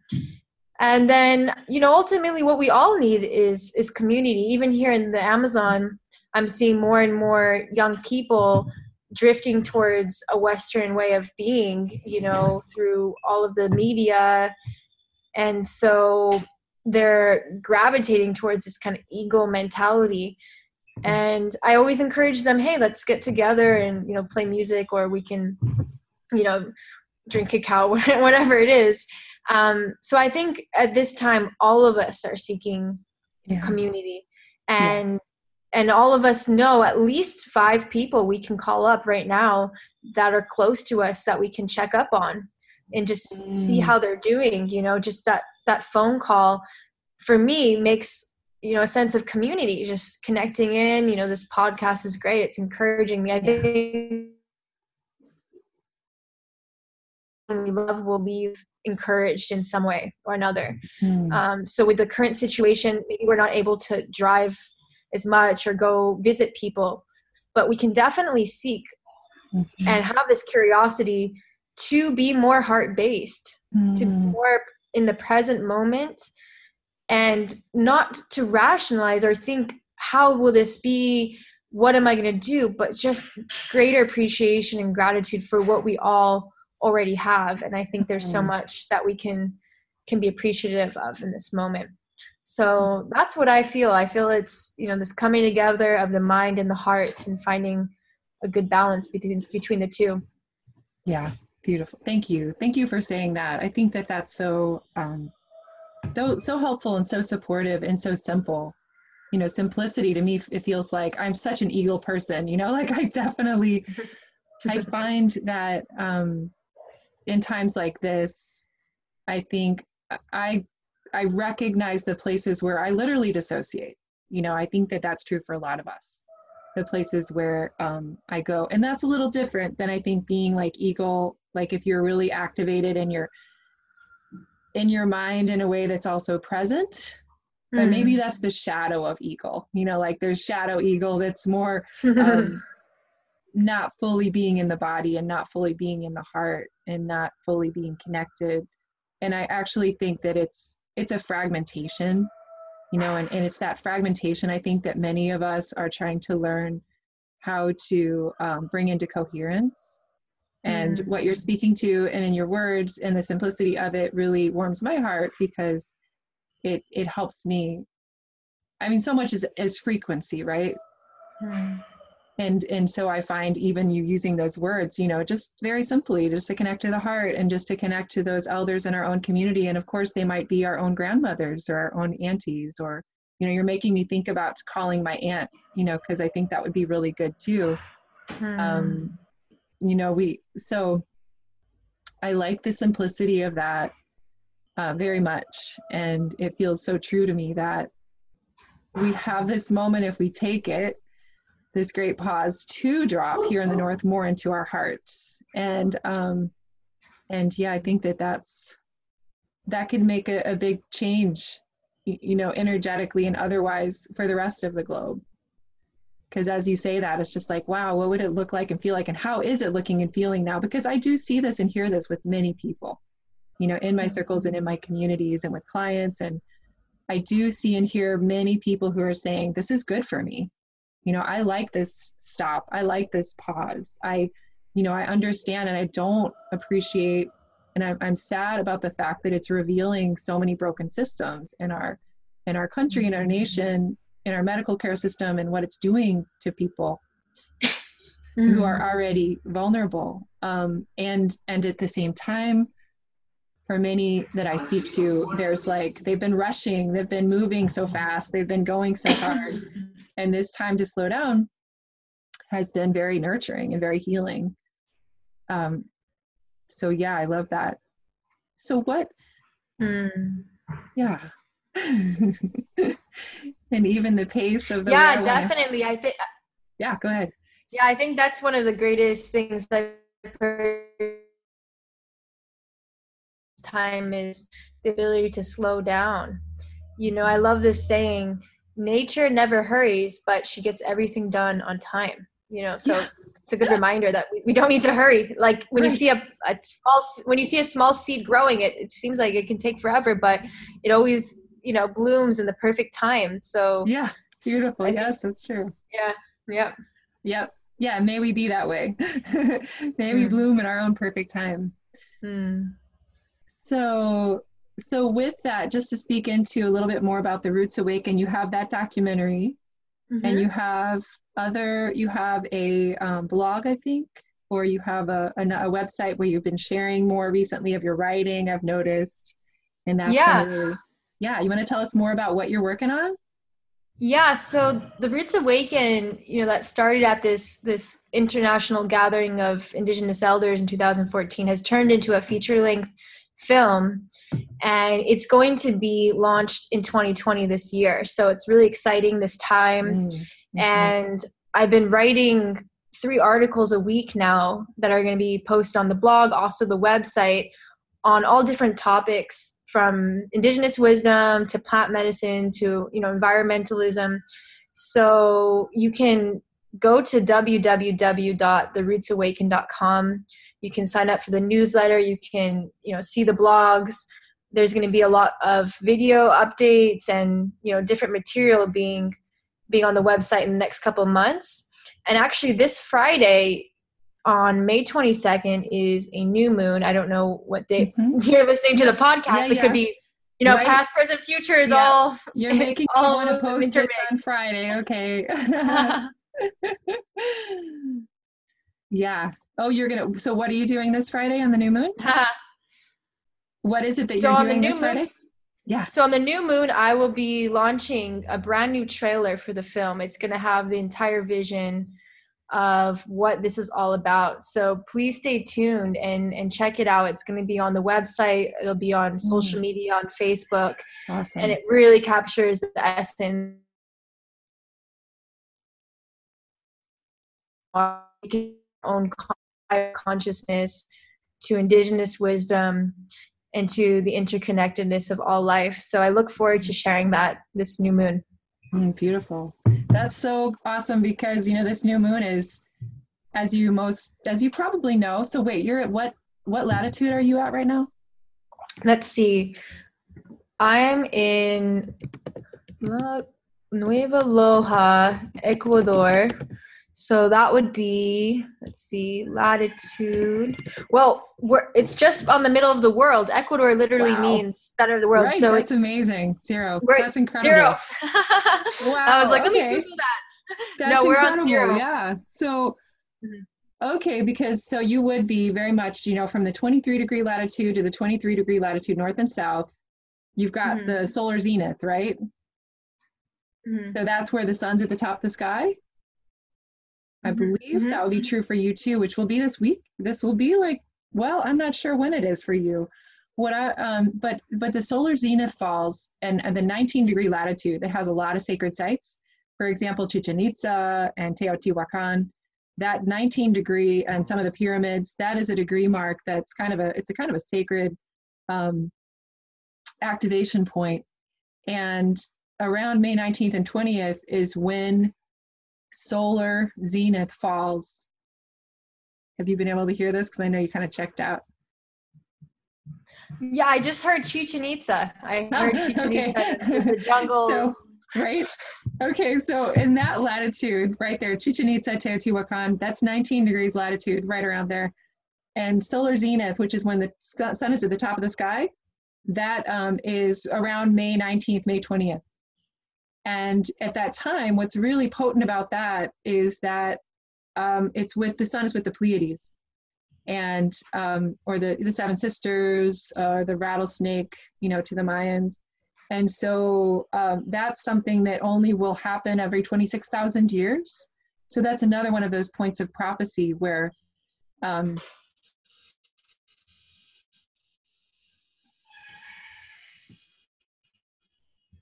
And then you know ultimately what we all need is is community. Even here in the amazon i'm seeing more and more young people drifting towards a western way of being you know through all of the media. And so they're gravitating towards this kind of ego mentality and i always encourage them hey let's get together and you know play music or we can you know drink cacao (laughs) whatever it is um, so i think at this time all of us are seeking yeah. community and yeah. and all of us know at least five people we can call up right now that are close to us that we can check up on and just mm. see how they're doing you know just that that phone call for me makes you know a sense of community just connecting in you know this podcast is great it's encouraging me i think we love will leave encouraged in some way or another mm. um, so with the current situation maybe we're not able to drive as much or go visit people but we can definitely seek mm-hmm. and have this curiosity to be more heart based mm. to be hmm. more in the present moment and not to rationalize or think how will this be? What am i going to do? But just greater appreciation and gratitude for what we all already have. And i think there's so mm-hmm. much that we can can be appreciative of in this moment. So that's what i feel. I feel it's you know this coming together of the mind and the heart and finding a good balance between between the two. Yeah beautiful. Thank you. Thank you for saying that. I think that that's so um, so so helpful and so supportive and so simple. You know simplicity to me it feels like i'm such an eagle person you know? (laughs) Like i definitely (laughs) i find that um in times like this i think i i recognize the places where i literally dissociate. You know i think that that's true for a lot of us the places where um, i go. And that's a little different than i think being like eagle like if you're really activated and you're in your mind in a way that's also present mm. but maybe that's the shadow of eagle. You know like there's shadow eagle that's more um, (laughs) not fully being in the body and not fully being in the heart and not fully being connected. And i actually think that it's it's a fragmentation you know and, and it's that fragmentation i think that many of us are trying to learn how to um, bring into coherence and mm. what you're speaking to and in your words and the simplicity of it really warms my heart because it it helps me i mean so much is, is frequency right mm. And and so i find even you using those words you know just very simply just to connect to the heart and just to connect to those elders in our own community. And of course they might be our own grandmothers or our own aunties or you know you're making me think about calling my aunt you know because i think that would be really good too. Hmm. um you know we so i like the simplicity of that uh, very much. And it feels so true to me that we have this moment if we take it this great pause to drop here in the north more into our hearts and um and yeah i think that that's that could make a, a big change you know, energetically and otherwise for the rest of the globe. Because as you say that, it's just like, wow, what would it look like and feel like? And how is it looking and feeling now? Because I do see this and hear this with many people, you know, in my circles and in my communities and with clients. And I do see and hear many people who are saying, this is good for me. You know, I like this stop. I like this pause. I, you know, I understand and I don't appreciate and I'm, I'm sad about the fact that it's revealing so many broken systems in our in our country in our nation in our medical care system and what it's doing to people mm-hmm. (laughs) who are already vulnerable um, and and at the same time for many that i speak to there's like they've been rushing they've been moving so fast they've been going so hard (laughs) and this time to slow down has been very nurturing and very healing. Um, so yeah i love that. So what mm. yeah. (laughs) And even the pace of the yeah definitely. I think yeah go ahead. yeah i think that's one of the greatest things i've heard time is the ability to slow down. You know i love this saying nature never hurries but she gets everything done on time you know so yeah it's a good reminder that we, we don't need to hurry. Like when right. you see a, a small when you see a small seed growing, it it seems like it can take forever, but it always you know blooms in the perfect time. So yeah, beautiful. yes, that's true. Yeah. Yep. Yep. Yeah. May we be that way. (laughs) may mm. we hmm. bloom in our own perfect time. Mm. So so with that, just to speak into a little bit more about the Roots Awaken, you have that documentary mm-hmm. and you have other you have a um, blog i think or you have a, a, a, website where you've been sharing more recently of your writing i've noticed and that's yeah really, yeah you want to tell us more about what you're working on yeah so the roots awaken you know that started at this this international gathering of indigenous elders in 2014 has turned into a feature length film and it's going to be launched in 2020 this year. So it's really exciting this time. Mm, mm-hmm. and i've been writing three articles a week now that are going to be posted on the blog also the website on all different topics from indigenous wisdom to plant medicine to you know environmentalism. So you can go to www.therootsawaken.com you can sign up for the newsletter you can you know see the blogs there's going to be a lot of video updates and you know different material being being on the website in the next couple months and actually this friday on may 22nd is a new moon i don't know what day mm-hmm. (laughs) you're listening to the podcast yeah, it yeah. could be you know right. past present future is yeah. all you're making (laughs) all me want to post on friday okay (laughs) yeah Oh, you're gonna. So, what are you doing this Friday on the new moon? (laughs) what is it that so you're doing this moon, Friday? Yeah. So on the new moon, I will be launching a brand new trailer for the film. It's going to have the entire vision of what this is all about. So please stay tuned and and check it out. It's going to be on the website. It'll be on social mm. media on Facebook. Awesome. And it really captures the essence own consciousness to indigenous wisdom and to the interconnectedness of all life. So i look forward to sharing that this new moon. Mm, beautiful. That's so awesome because you know this new moon is as you most as you probably know so wait you're at what what latitude are you at right now? Let's see. I'm in La Nueva Loja, Ecuador. So that would be, let's see, latitude. Well, we're, it's just on the middle of the world. Ecuador literally Wow. means center of the world. right, so that's it's amazing. Zero. We're- That's incredible. zero. (laughs) Wow. I was like, let okay. me Google that. That's no, we're incredible. on zero. Yeah. So, Mhm. okay, because so you would be very much, you know, from the 23 degree latitude to the 23 degree latitude, north and south. You've got Mhm. the solar zenith, right? Mhm. So that's where the sun's at the top of the sky. I Mhm, believe mhm, that will be true for you too, which will be this week. This will be like, well, I'm not sure when it is for you. What I um, but but the solar zenith falls and, and the 19 degree latitude that has a lot of sacred sites. For example, Chichen Itza and Teotihuacan. That 19 degree and some of the pyramids. That is a degree mark. That's kind of a it's a kind of a sacred um, activation point. And around May 19th and 20th is when solar zenith falls. Have you been able to hear this? Because I know you kind of checked out. Yeah, I just heard Chichen Itza. I heard Chichen Okay. Itza, the jungle. (laughs) So, right? Okay, so in that latitude, right there, Chichen Itza, Teotihuacan, that's 19 degrees latitude, right around there. And solar zenith, which is when the sun is at the top of the sky, that um, is around May 19th, May 20th. And at that time, what's really potent about that is that um, it's with the sun is with the Pleiades, and um, or the the Seven Sisters, or the rattlesnake, you know, to the Mayans. And so um, that's something that only will happen every 26,000 years. So that's another one of those points of prophecy where um,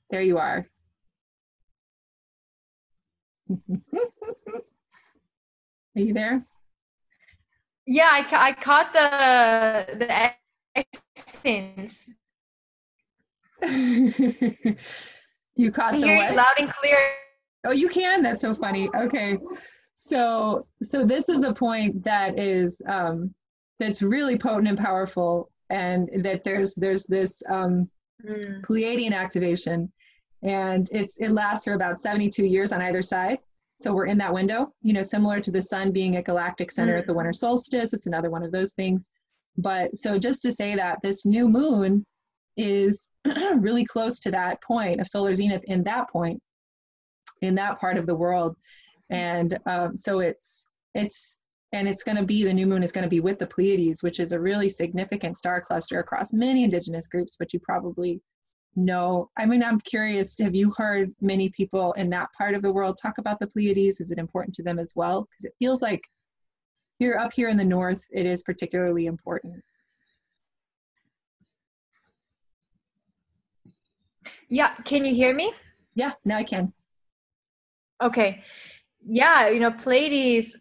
there you are. Are you there? yeah, I, ca- I caught the the accents. (laughs) you caught I the hear what? you loud and clear. Oh, you can. That's so funny. Okay, so so this is a point that is um, that's really potent and powerful, and that there's there's this um, Mm. Pleiadian activation, and it's it lasts for about 72 years on either side. So we're in that window, you know, similar to the sun being at galactic center at the winter solstice. It's another one of those things. But so just to say that this new moon is (clears throat) really close to that point of solar zenith in that point, in that part of the world, and um, so it's it's and it's going to be the new moon is going to be with the Pleiades, which is a really significant star cluster across many indigenous groups, but you probably know. I mean, I'm curious, have you heard many people in that part of the world talk about the Pleiades? Is it important to them as well? Because it feels like here up here in the north, it is particularly important. Yeah, can you hear me? Yeah, now I can. Okay. Yeah, you know, Pleiades,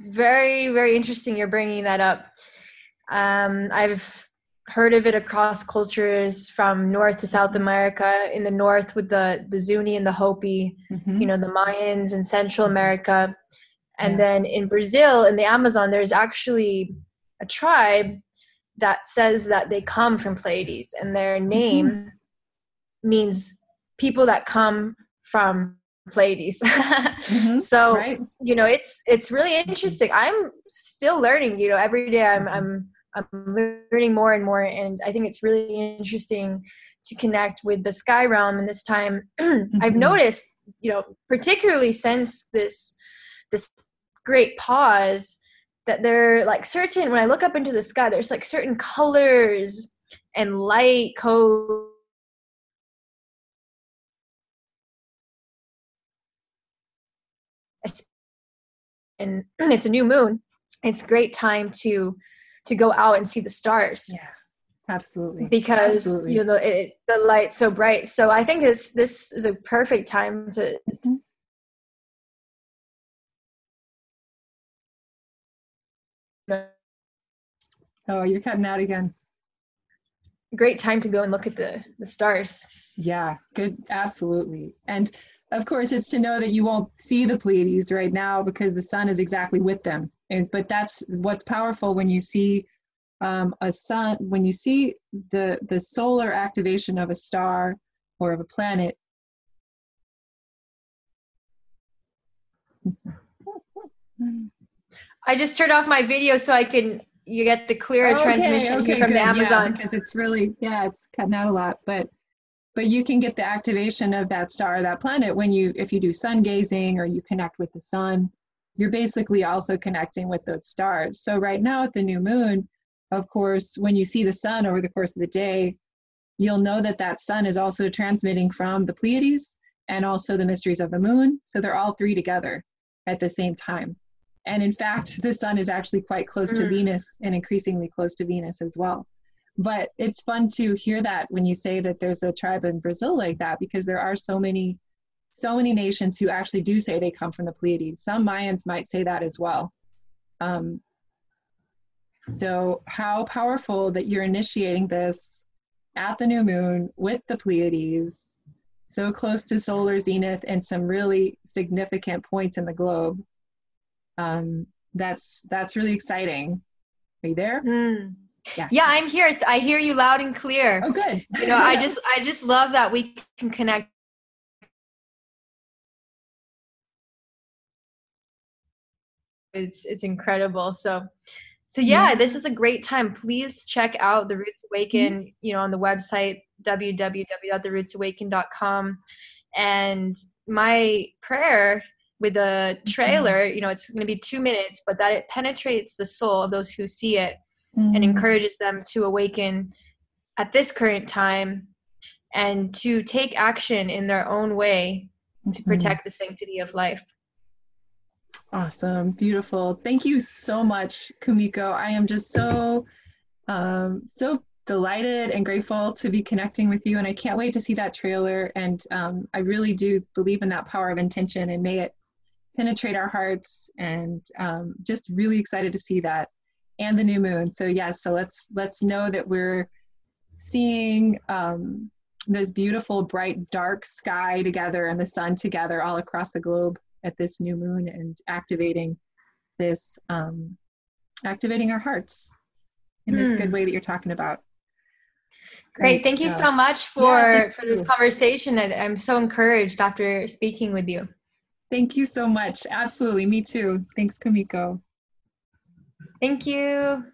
very, very interesting you're bringing that up. Um, I've heard of it across cultures from North to South mm-hmm. America. In the North with the, the Zuni and the Hopi, Mhm. you know, the Mayans in Central mm-hmm. America. And Yeah. then in Brazil, in the Amazon, there's actually a tribe that says that they come from Pleiades and their mm-hmm. name means people that come from Pleiades. Mhm. (laughs) So right? you know, it's it's really interesting. I'm still learning. You know, every day I'm I'm I'm learning more and more, and I think it's really interesting to connect with the sky realm. And this time, (clears throat) I've Mhm. noticed, you know, particularly since this this great pause, that there are like certain when I look up into the sky, there's like certain colors and light code and (clears throat) it's a new moon it's a great time to to go out and see the stars Yeah, absolutely. because Absolutely. you know it, the light's so bright so i think this this is a perfect time to. Oh, you're cutting out again. great time to go and look at the the stars Yeah, good. Absolutely. And of course, it's to know that you won't see the Pleiades right now because the sun is exactly with them. And but that's what's powerful when you see um, a sun when you see the the solar activation of a star or of a planet. I just turned off my video so I can you get the clearer okay, transmission okay, from Amazon. Yeah, because it's really yeah, it's cutting out a lot, but but you can get the activation of that star, that planet when you if you do sun gazing or you connect with the sun, you're basically also connecting with those stars. So right now at the new moon, of course, when you see the sun over the course of the day, you'll know that that sun is also transmitting from the Pleiades and also the mysteries of the moon. So they're all three together at the same time. And in fact, the sun is actually quite close to Mm. Venus and increasingly close to Venus as well. But it's fun to hear that when you say that there's a tribe in Brazil like that because there are so many so many nations who actually do say they come from the Pleiades. Some Mayans might say that as well. Um, so how powerful that you're initiating this at the new moon with the Pleiades, so close to solar zenith and some really significant points in the globe. Um, that's that's really exciting. Are you there? Mm. Yeah. Yeah, I'm here. I hear you loud and clear. Oh, good. You know, I (laughs) just I just love that we can connect it's it's incredible. So so yeah, Yeah. this is a great time. Please check out the Roots Awaken, Mm-hmm. you know, on the website www.theroots.awaken.com. And my prayer with the Mm-hmm. trailer, you know, it's going to be 2 minutes, but that it penetrates the soul of those who see it and Mm. encourages them to awaken at this current time and to take action in their own way to Mhm. protect the sanctity of life. Awesome, beautiful. Thank you so much, Kumiko. I am just so, um, so delighted and grateful to be connecting with you, and I can't wait to see that trailer. And um, I really do believe in that power of intention, and may it penetrate our hearts. And um, just really excited to see that, and the new moon. So yes, so let's let's know that we're seeing um, this beautiful, bright, dark sky together, and the sun together all across the globe at this new moon and activating this um, activating our hearts in this Hmm. good way that you're talking about Great. Thank you Yeah. so much for thank for this you. conversation. I- I'm so encouraged after speaking with you. thank you so much absolutely me too thanks Kumiko Thank you.